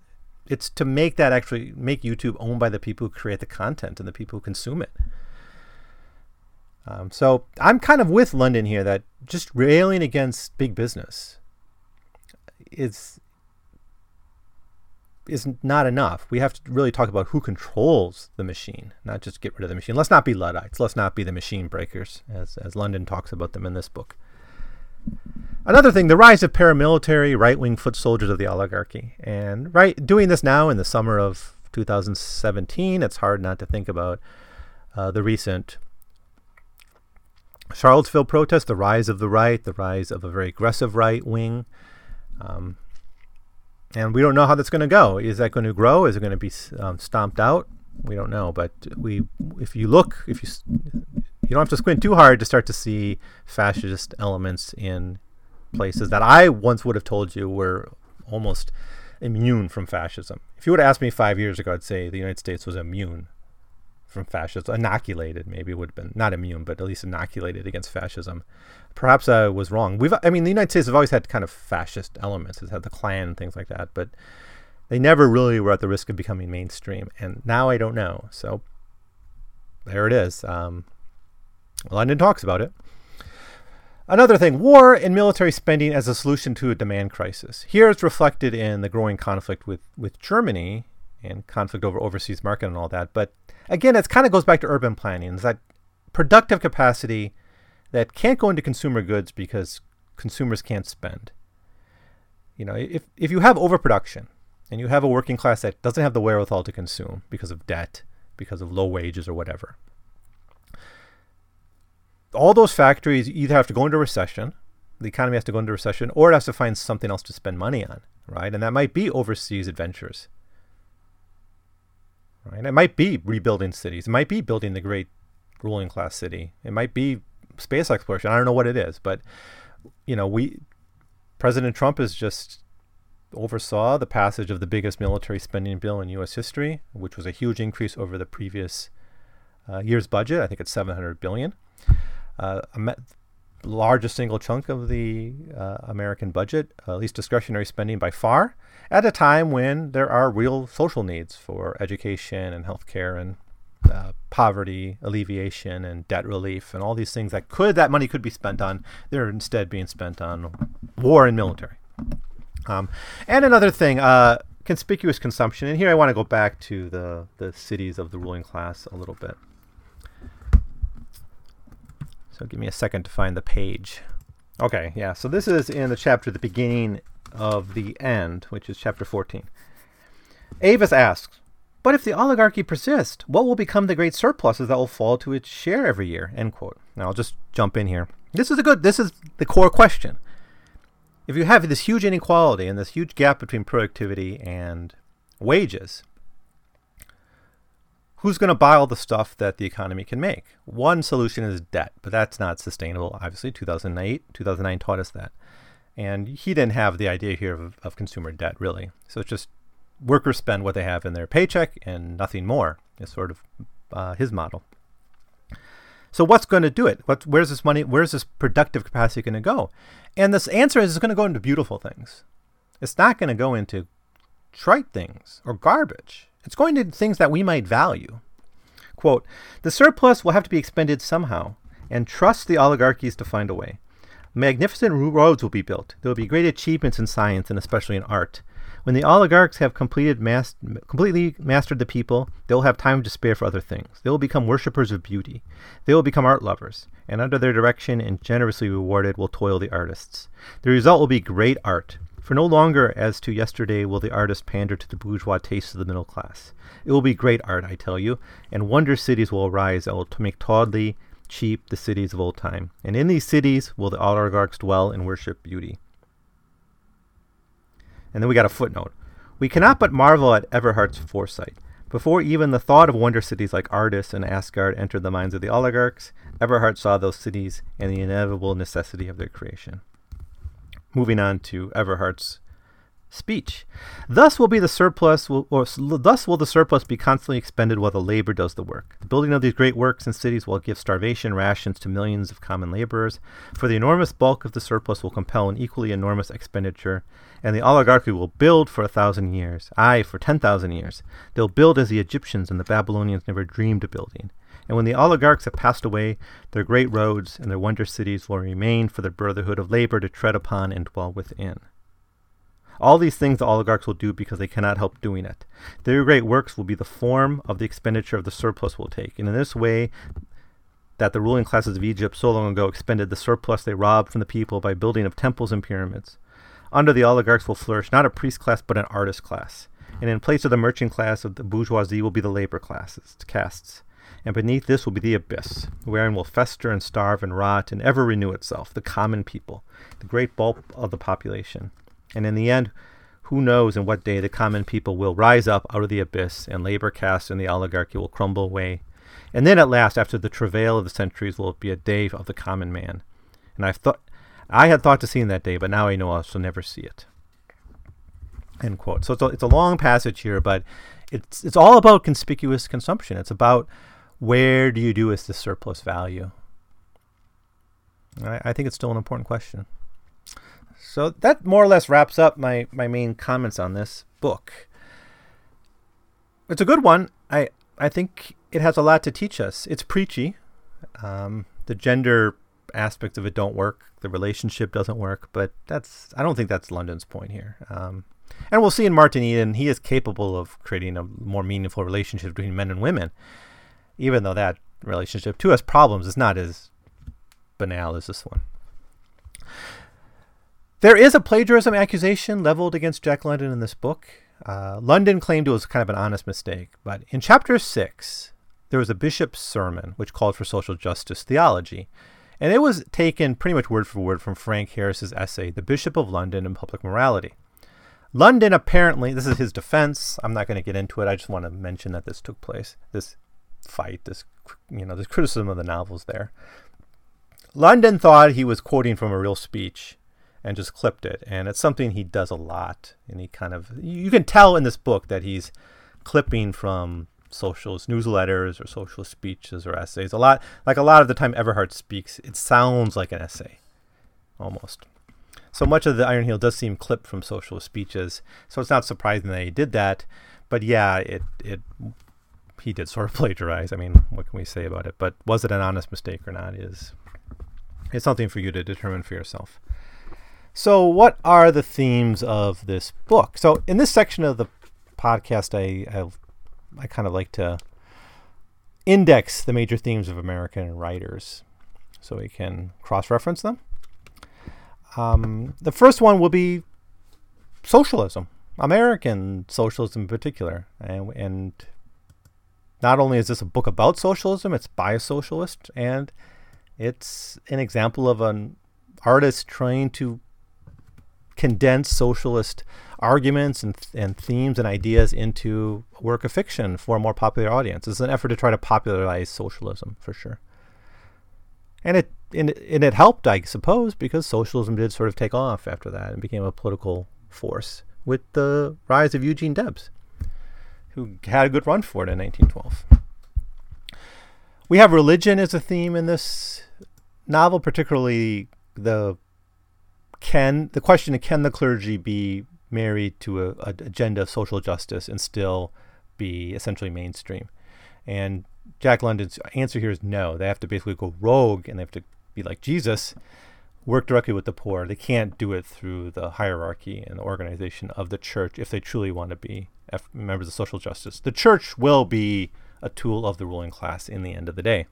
It's to make that actually make YouTube owned by the people who create the content and the people who consume it. Um, so I'm kind of with London here that just railing against big business is is not enough. We have to really talk about who controls the machine, not just get rid of the machine. Let's not be Luddites. Let's not be the machine breakers, as as London talks about them in this book. Another thing, the rise of paramilitary right wing foot soldiers of the oligarchy. And right doing this now in the summer of 2017, it's hard not to think about uh, the recent Charlottesville protest, the rise of the right, the rise of a very aggressive right wing. Um, and we don't know how that's going to go. Is that going to grow? Is it going to be um, stomped out? We don't know. But we, if you look, if you you don't have to squint too hard to start to see fascist elements in places that I once would have told you were almost immune from fascism. If you would have asked me five years ago, I'd say the United States was immune from fascism, inoculated, maybe would have been not immune, but at least inoculated against fascism. Perhaps I was wrong. We've, I mean, the United States have always had kind of fascist elements. It's had the Klan and things like that, but they never really were at the risk of becoming mainstream. And now I don't know. So there it is. Um, London talks about it. Another thing war and military spending as a solution to a demand crisis. Here it's reflected in the growing conflict with, with Germany and conflict over overseas market and all that. But again, it kind of goes back to urban planning. It's that productive capacity that can't go into consumer goods because consumers can't spend. You know, if, if you have overproduction and you have a working class that doesn't have the wherewithal to consume because of debt, because of low wages or whatever, all those factories either have to go into recession, the economy has to go into recession, or it has to find something else to spend money on, right? And that might be overseas adventures. Right? It might be rebuilding cities. It might be building the great ruling class city. It might be space exploration. I don't know what it is, but you know, we President Trump has just oversaw the passage of the biggest military spending bill in U.S. history, which was a huge increase over the previous uh, year's budget. I think it's 700 billion uh, largest single chunk of the uh, American budget, at least discretionary spending by far, at a time when there are real social needs for education and healthcare and uh, poverty alleviation and debt relief and all these things that could that money could be spent on. They're instead being spent on war and military. Um, and another thing, uh, conspicuous consumption. And here I want to go back to the, the cities of the ruling class a little bit. So give me a second to find the page. Okay, yeah. So this is in the chapter, the beginning of the end, which is chapter 14. Avis asks, but if the oligarchy persists, what will become the great surpluses that will fall to its share every year? End quote. Now I'll just jump in here. This is a good. This is the core question. If you have this huge inequality and this huge gap between productivity and wages, who's going to buy all the stuff that the economy can make? One solution is debt, but that's not sustainable. Obviously, 2008, 2009 taught us that. And he didn't have the idea here of, of consumer debt, really. So it's just workers spend what they have in their paycheck and nothing more, is sort of uh, his model. So what's going to do it? What, where's this money? Where's this productive capacity going to go? And this answer is it's going to go into beautiful things. It's not going to go into trite things or garbage. It's going to things that we might value. Quote, the surplus will have to be expended somehow, and trust the oligarchies to find a way. Magnificent roads will be built. There will be great achievements in science and especially in art. When the oligarchs have completed mas- completely mastered the people, they will have time to spare for other things. They will become worshippers of beauty. They will become art lovers, and under their direction and generously rewarded will toil the artists. The result will be great art, for no longer as to yesterday will the artist pander to the bourgeois tastes of the middle class. It will be great art, I tell you, and wonder cities will arise that will make tawdry, cheap the cities of old time. And in these cities will the oligarchs dwell and worship beauty. And then we got a footnote. We cannot but marvel at Everhard's foresight. Before even the thought of wonder cities like Ardis and Asgard entered the minds of the oligarchs, Everhard saw those cities and the inevitable necessity of their creation. Moving on to Everhard's speech. Thus will be the surplus, will, or thus will the surplus be constantly expended while the labor does the work. The building of these great works and cities will give starvation rations to millions of common laborers, for the enormous bulk of the surplus will compel an equally enormous expenditure, and the oligarchy will build for a thousand years, aye, for ten thousand years. They'll build as the Egyptians and the Babylonians never dreamed of building. And when the oligarchs have passed away, their great roads and their wonder cities will remain for the brotherhood of labor to tread upon and dwell within. All these things the oligarchs will do because they cannot help doing it. Their great works will be the form of the expenditure of the surplus will take. And in this way, that the ruling classes of Egypt so long ago expended the surplus they robbed from the people by building of temples and pyramids. Under the oligarchs will flourish not a priest class but an artist class. And in place of the merchant class of the bourgeoisie will be the labor classes, castes. And beneath this will be the abyss, wherein will fester and starve and rot and ever renew itself, the common people, the great bulk of the population. And in the end, who knows in what day the common people will rise up out of the abyss, and labor caste and the oligarchy will crumble away. And then at last, after the travail of the centuries, will be a day of the common man. And I thought I had thought to see in that day, but now I know I shall never see it. End quote. So it's a, it's a long passage here, but it's it's all about conspicuous consumption. It's about where do you do with the surplus value. I, I think it's still an important question. So that more or less wraps up my, my main comments on this book. It's a good one. I I think it has a lot to teach us. It's preachy. Um, the gender aspects of it don't work. The relationship doesn't work. But that's I don't think that's London's point here. Um, and we'll see in Martin Eden, he is capable of creating a more meaningful relationship between men and women, even though that relationship to us problems is not as banal as this one. There is a plagiarism accusation leveled against Jack London in this book. Uh, London claimed it was kind of an honest mistake, but in chapter six, there was a bishop's sermon which called for social justice theology. And it was taken pretty much word for word from Frank Harris's essay, The Bishop of London and Public Morality. London apparently, this is his defense. I'm not going to get into it. I just want to mention that this took place, this fight, this, you know, this criticism of the novels there. London thought he was quoting from a real speech and just clipped it. And it's something he does a lot. And he kind of, you can tell in this book that he's clipping from socialist newsletters or socialist speeches or essays. A lot, like a lot of the time Everhard speaks, it sounds like an essay, almost. So much of the Iron Heel does seem clipped from socialist speeches. So it's not surprising that he did that. But yeah, it, it, he did sort of plagiarize. I mean, what can we say about it? But was it an honest mistake or not is, it's something for you to determine for yourself. So, what are the themes of this book? So, in this section of the podcast, I I, I kind of like to index the major themes of American writers so we can cross reference them. Um, the first one will be socialism, American socialism in particular. And, and not only is this a book about socialism, it's by a socialist, and it's an example of an artist trying to condense socialist arguments and, and themes and ideas into a work of fiction for a more popular audience. It's an effort to try to popularize socialism for sure. And it and, and it helped, I suppose, because socialism did sort of take off after that and became a political force with the rise of Eugene Debs, who had a good run for it in 1912. We have religion as a theme in this novel, particularly the can the question of can the clergy be married to a, a agenda of social justice and still be essentially mainstream? And Jack London's answer here is no. They have to basically go rogue and they have to be like Jesus, work directly with the poor. They can't do it through the hierarchy and the organization of the church if they truly want to be members of social justice. The church will be a tool of the ruling class in the end of the day.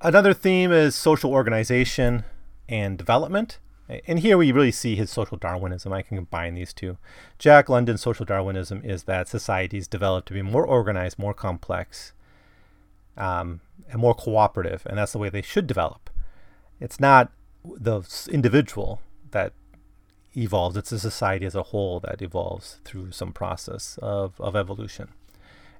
Another theme is social organization and development. And here we really see his social Darwinism. I can combine these two. Jack London's social Darwinism is that societies develop to be more organized, more complex, um, and more cooperative, and that's the way they should develop. It's not the individual that evolves, it's a society as a whole that evolves through some process of, of evolution.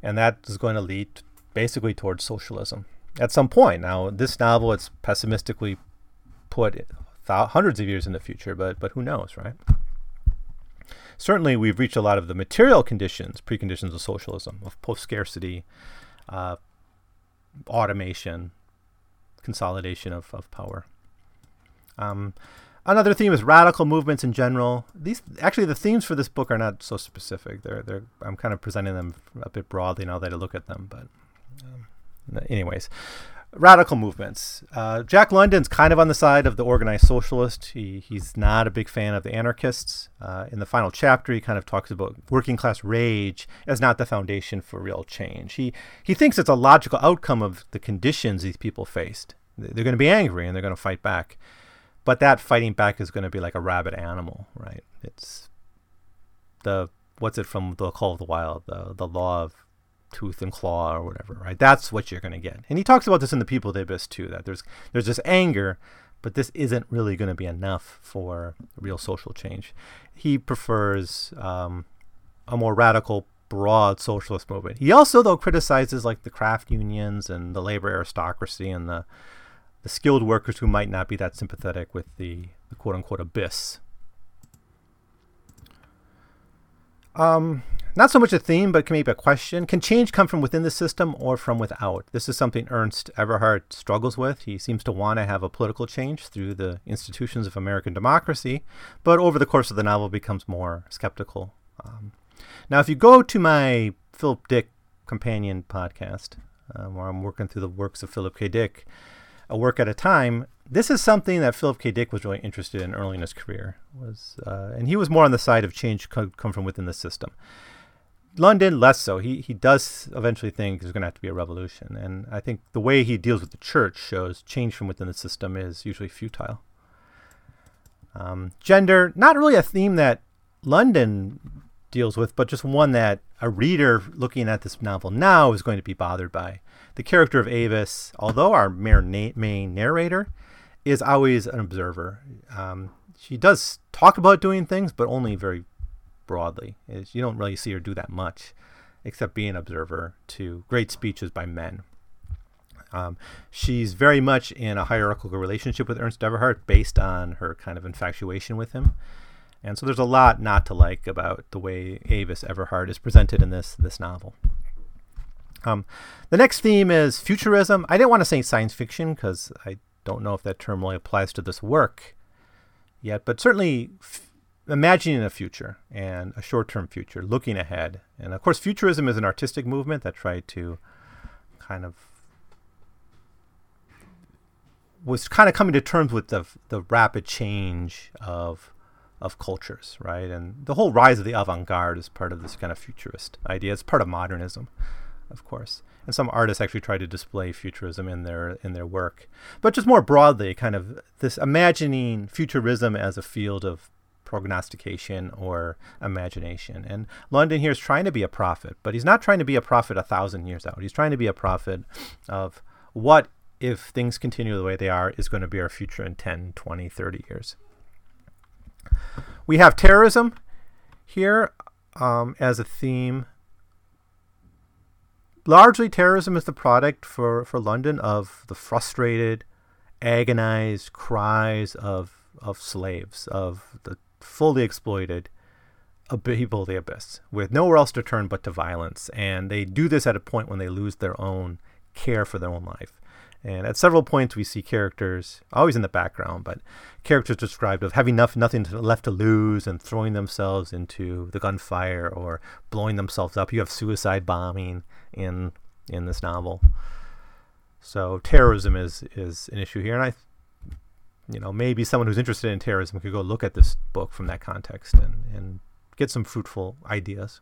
And that is going to lead basically towards socialism at some point. Now, this novel, it's pessimistically put hundreds of years in the future, but but who knows, right? Certainly, we've reached a lot of the material conditions, preconditions of socialism, of post scarcity, uh, automation, consolidation of, of power. Um, another theme is radical movements in general. These actually the themes for this book are not so specific. They're they're I'm kind of presenting them a bit broadly now that I look at them, but um, anyways, radical movements. Uh, Jack London's kind of on the side of the organized socialist. He, he's not a big fan of the anarchists. Uh, in the final chapter, he kind of talks about working class rage as not the foundation for real change. He, he thinks it's a logical outcome of the conditions these people faced. They're going to be angry and they're going to fight back. But that fighting back is going to be like a rabid animal, right? It's the, what's it from the Call of the Wild, the, the law of tooth and claw or whatever, right? That's what you're going to get. And he talks about this in the People of the Abyss too. That there's there's this anger, but this isn't really going to be enough for real social change. He prefers um, a more radical, broad socialist movement. He also though criticizes like the craft unions and the labor aristocracy and the the skilled workers who might not be that sympathetic with the, the quote unquote abyss. Um, not so much a theme, but can maybe a question. Can change come from within the system or from without? This is something Ernst Everhard struggles with. He seems to want to have a political change through the institutions of American democracy, but over the course of the novel becomes more skeptical. Um, now, if you go to my Philip Dick companion podcast, um, where I'm working through the works of Philip K. Dick, a work at a time, this is something that Philip K. Dick was really interested in early in his career. Was uh, and he was more on the side of change come from within the system. London less so. He he does eventually think there's going to have to be a revolution, and I think the way he deals with the church shows change from within the system is usually futile. Um, gender, not really a theme that London deals with, but just one that a reader looking at this novel now is going to be bothered by. The character of Avis, although our main narrator, is always an observer. Um, she does talk about doing things, but only very broadly. Is you don't really see her do that much, except be an observer to great speeches by men. Um, she's very much in a hierarchical relationship with Ernst Everhard based on her kind of infatuation with him. And so there's a lot not to like about the way Avis Everhard is presented in this this novel. Um, the next theme is futurism. I didn't want to say science fiction because I don't know if that term really applies to this work yet, but certainly f- imagining a future and a short-term future, looking ahead. And of course, futurism is an artistic movement that tried to kind of was kind of coming to terms with the the rapid change of of cultures, right? And the whole rise of the avant-garde is part of this kind of futurist idea. It's part of modernism, of course. And some artists actually try to display futurism in their in their work. But just more broadly, kind of this imagining futurism as a field of prognostication or imagination. And London here is trying to be a prophet, but he's not trying to be a prophet a thousand years out. He's trying to be a prophet of what if things continue the way they are is going to be our future in 10, 20, 30 years. We have terrorism here um, as a theme. Largely, terrorism is the product for, for London of the frustrated, agonized cries of, of slaves, of the fully exploited people of the abyss, with nowhere else to turn but to violence. And they do this at a point when they lose their own care for their own life. And at several points, we see characters, always in the background, but characters described of having enough, nothing left to lose and throwing themselves into the gunfire or blowing themselves up. You have suicide bombing in in this novel. So terrorism is is an issue here, and I, you know, maybe someone who's interested in terrorism could go look at this book from that context and and get some fruitful ideas.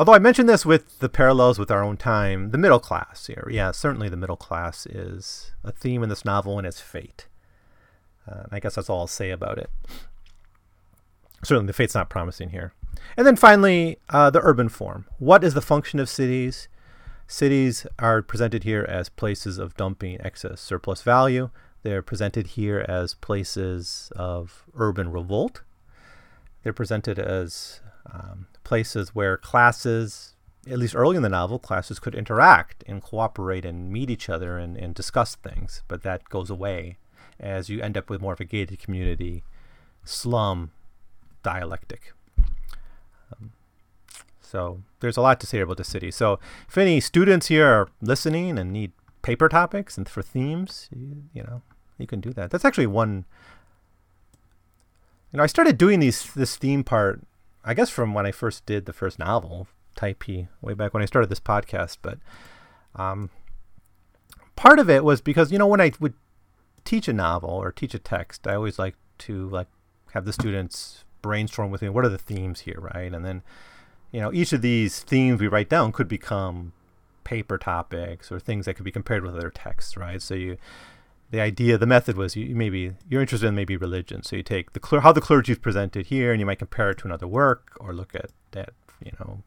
Although I mentioned this with the parallels with our own time, the middle class here. Yeah, certainly the middle class is a theme in this novel and its fate. Uh, I guess that's all I'll say about it. Certainly the fate's not promising here. And then finally, uh, the urban form. What is the function of cities? Cities are presented here as places of dumping excess surplus value. They're presented here as places of urban revolt. They're presented as um, places where classes, at least early in the novel, classes could interact and cooperate and meet each other and, and discuss things. But that goes away as you end up with more of a gated community, slum dialectic. Um, so there's a lot to say about the city. So if any students here are listening and need paper topics and for themes, you, you know, you can do that. That's actually one. You know, I started doing these this theme part I guess from when I first did the first novel, Typee, way back when I started this podcast. But um, part of it was because you know when I would teach a novel or teach a text, I always like to like have the students brainstorm with me. What are the themes here, right? And then you know each of these themes we write down could become paper topics or things that could be compared with other texts, right? So you the idea, the method was you maybe you're interested in maybe religion, so you take the how the clergy is presented here, and you might compare it to another work or look at that you know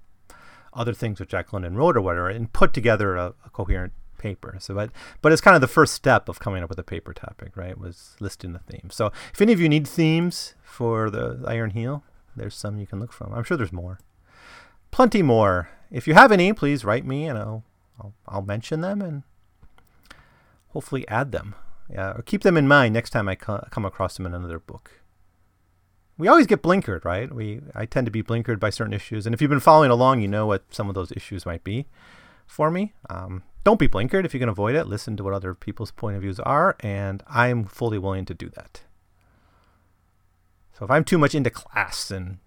other things that Jack London wrote or whatever, and put together a, a, coherent paper. So, but but it's kind of the first step of coming up with a paper topic, right? Was listing the themes. So, if any of you need themes for the Iron Heel, there's some you can look from. I'm sure there's more, plenty more. If you have any, please write me, and I'll I'll, I'll mention them and hopefully add them or keep them in mind next time I co- come across them in another book. We always get blinkered, right? We I tend to be blinkered by certain issues, and if you've been following along, you know what some of those issues might be for me. Um, don't be blinkered if you can avoid it. Listen to what other people's point of views are, and I'm fully willing to do that. So if I'm too much into class and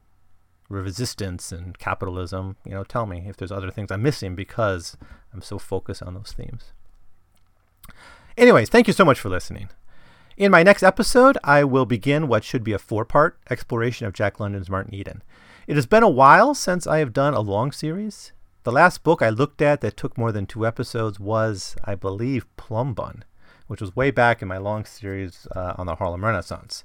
resistance and capitalism, you know, tell me if there's other things I'm missing because I'm so focused on those themes. Anyways, thank you so much for listening. In my next episode, I will begin what should be a four part exploration of Jack London's Martin Eden. It has been a while since I have done a long series. The last book I looked at that took more than two episodes was, I believe, Plum Bun, which was way back in my long series uh, on the Harlem Renaissance.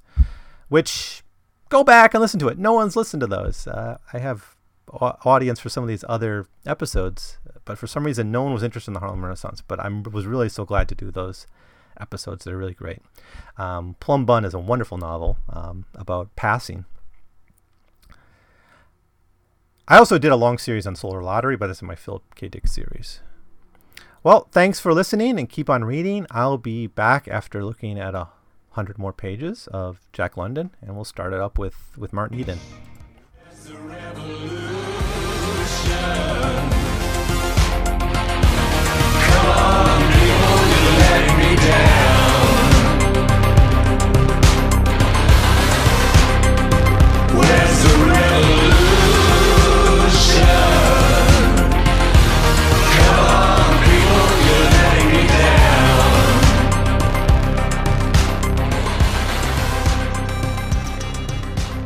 Which, go back and listen to it. No one's listened to those. Uh, I have audience for some of these other episodes, but for some reason, no one was interested in the Harlem Renaissance. But I was really so glad to do those episodes. They're really great. Um, Plum Bun is a wonderful novel um, about passing. I also did a long series on Solar Lottery, but it's in my Philip K. Dick series. Well, thanks for listening and keep on reading. I'll be back after looking at a hundred more pages of Jack London, and we'll start it up with, with Martin Eden.